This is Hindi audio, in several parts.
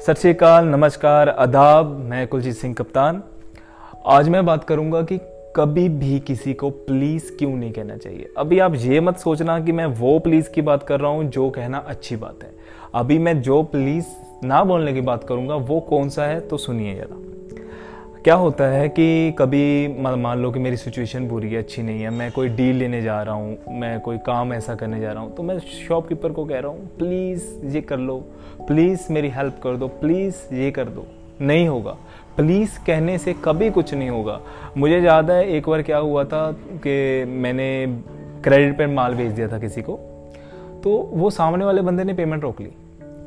सत श्रीकाल नमस्कार, आदाब, मैं कुलजीत सिंह कप्तान। आज मैं बात करूँगा कि कभी भी किसी को प्लीज़ क्यों नहीं कहना चाहिए? अभी आप ये मत सोचना कि मैं वो प्लीज़ की बात कर रहा हूँ जो कहना अच्छी बात है। अभी मैं जो प्लीज़ ना बोलने की बात करूँगा, वो कौन सा है? तो सुनिए ज़रा। क्या होता है कि कभी मान लो कि मेरी सिचुएशन बुरी है, अच्छी नहीं है, मैं कोई डील लेने जा रहा हूँ, मैं कोई काम ऐसा करने जा रहा हूँ तो मैं शॉपकीपर को कह रहा हूँ प्लीज़ ये कर लो प्लीज़ मेरी हेल्प कर दो प्लीज़ ये कर दो। नहीं होगा। प्लीज़ कहने से कभी कुछ नहीं होगा। मुझे याद है, एक बार क्या हुआ था कि मैंने क्रेडिट पर माल भेज दिया था किसी को तो वो सामने वाले बंदे ने पेमेंट रोक ली।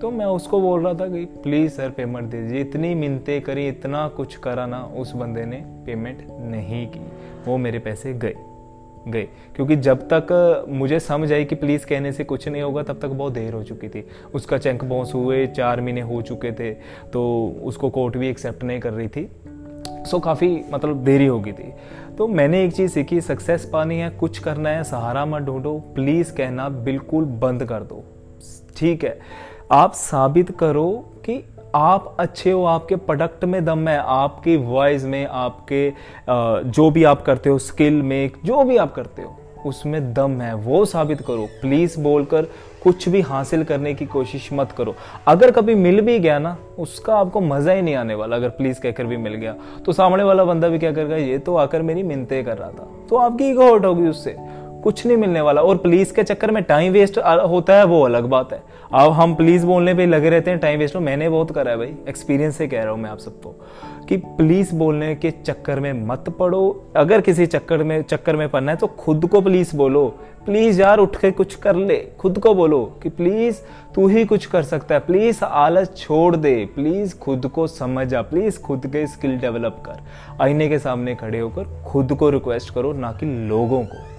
तो मैं उसको बोल रहा था कि, प्लीज़ सर, पेमेंट दे दीजिए। इतनी मिनते करी, इतना कुछ करा ना, उस बंदे ने पेमेंट नहीं की। वो मेरे पैसे गए गए। क्योंकि जब तक मुझे समझ आई कि प्लीज़ कहने से कुछ नहीं होगा, तब तक बहुत देर हो चुकी थी। उसका चेक बाउंस हुए, चार महीने हो चुके थे तो उसको कोर्ट भी एक्सेप्ट नहीं कर रही थी। सो, काफ़ी मतलब देरी हो गई थी। तो मैंने एक चीज़ सीखी, सक्सेस पानी है, कुछ करना है, सहारा मत ढूंढो। प्लीज़ कहना बिल्कुल बंद कर दो। ठीक है। आप साबित करो कि आप अच्छे हो, आपके प्रोडक्ट में दम है, आपकी वॉइस में, आपके जो भी आप करते हो स्किल में, जो भी आप करते हो, उसमें दम है, वो साबित करो। प्लीज़ बोलकर कुछ भी हासिल करने की कोशिश मत करो। अगर कभी मिल भी गया ना, उसका आपको मज़ा ही नहीं आने वाला। अगर प्लीज़ कहकर भी मिल गया तो सामने वाला बंदा भी क्या करेगा ये तो आकर मेरी मिनते कर रहा था। तो आपकी ईगो हट होगी उससे। कुछ नहीं मिलने वाला। और पुलिस के चक्कर में टाइम वेस्ट होता है, वो अलग बात है। अब हम पुलिस बोलने पे लगे रहते हैं टाइम वेस्ट हो मैंने बहुत करा है भाई एक्सपीरियंस से कह रहा हूँ मैं आप सबको कि पुलिस बोलने के चक्कर में मत पड़ो। अगर किसी चक्कर में चक्कर में पड़ना है तो खुद को पुलिस बोलो। प्लीज़ यार, उठ के कुछ कर ले। खुद को बोलो कि प्लीज़ तू ही कुछ कर सकता है। प्लीज़ आलस छोड़ दे। प्लीज़ खुद को समझ जा प्लीज़ खुद के स्किल डेवलप कर। आईने के सामने खड़े होकर खुद को रिक्वेस्ट करो, ना कि लोगों को।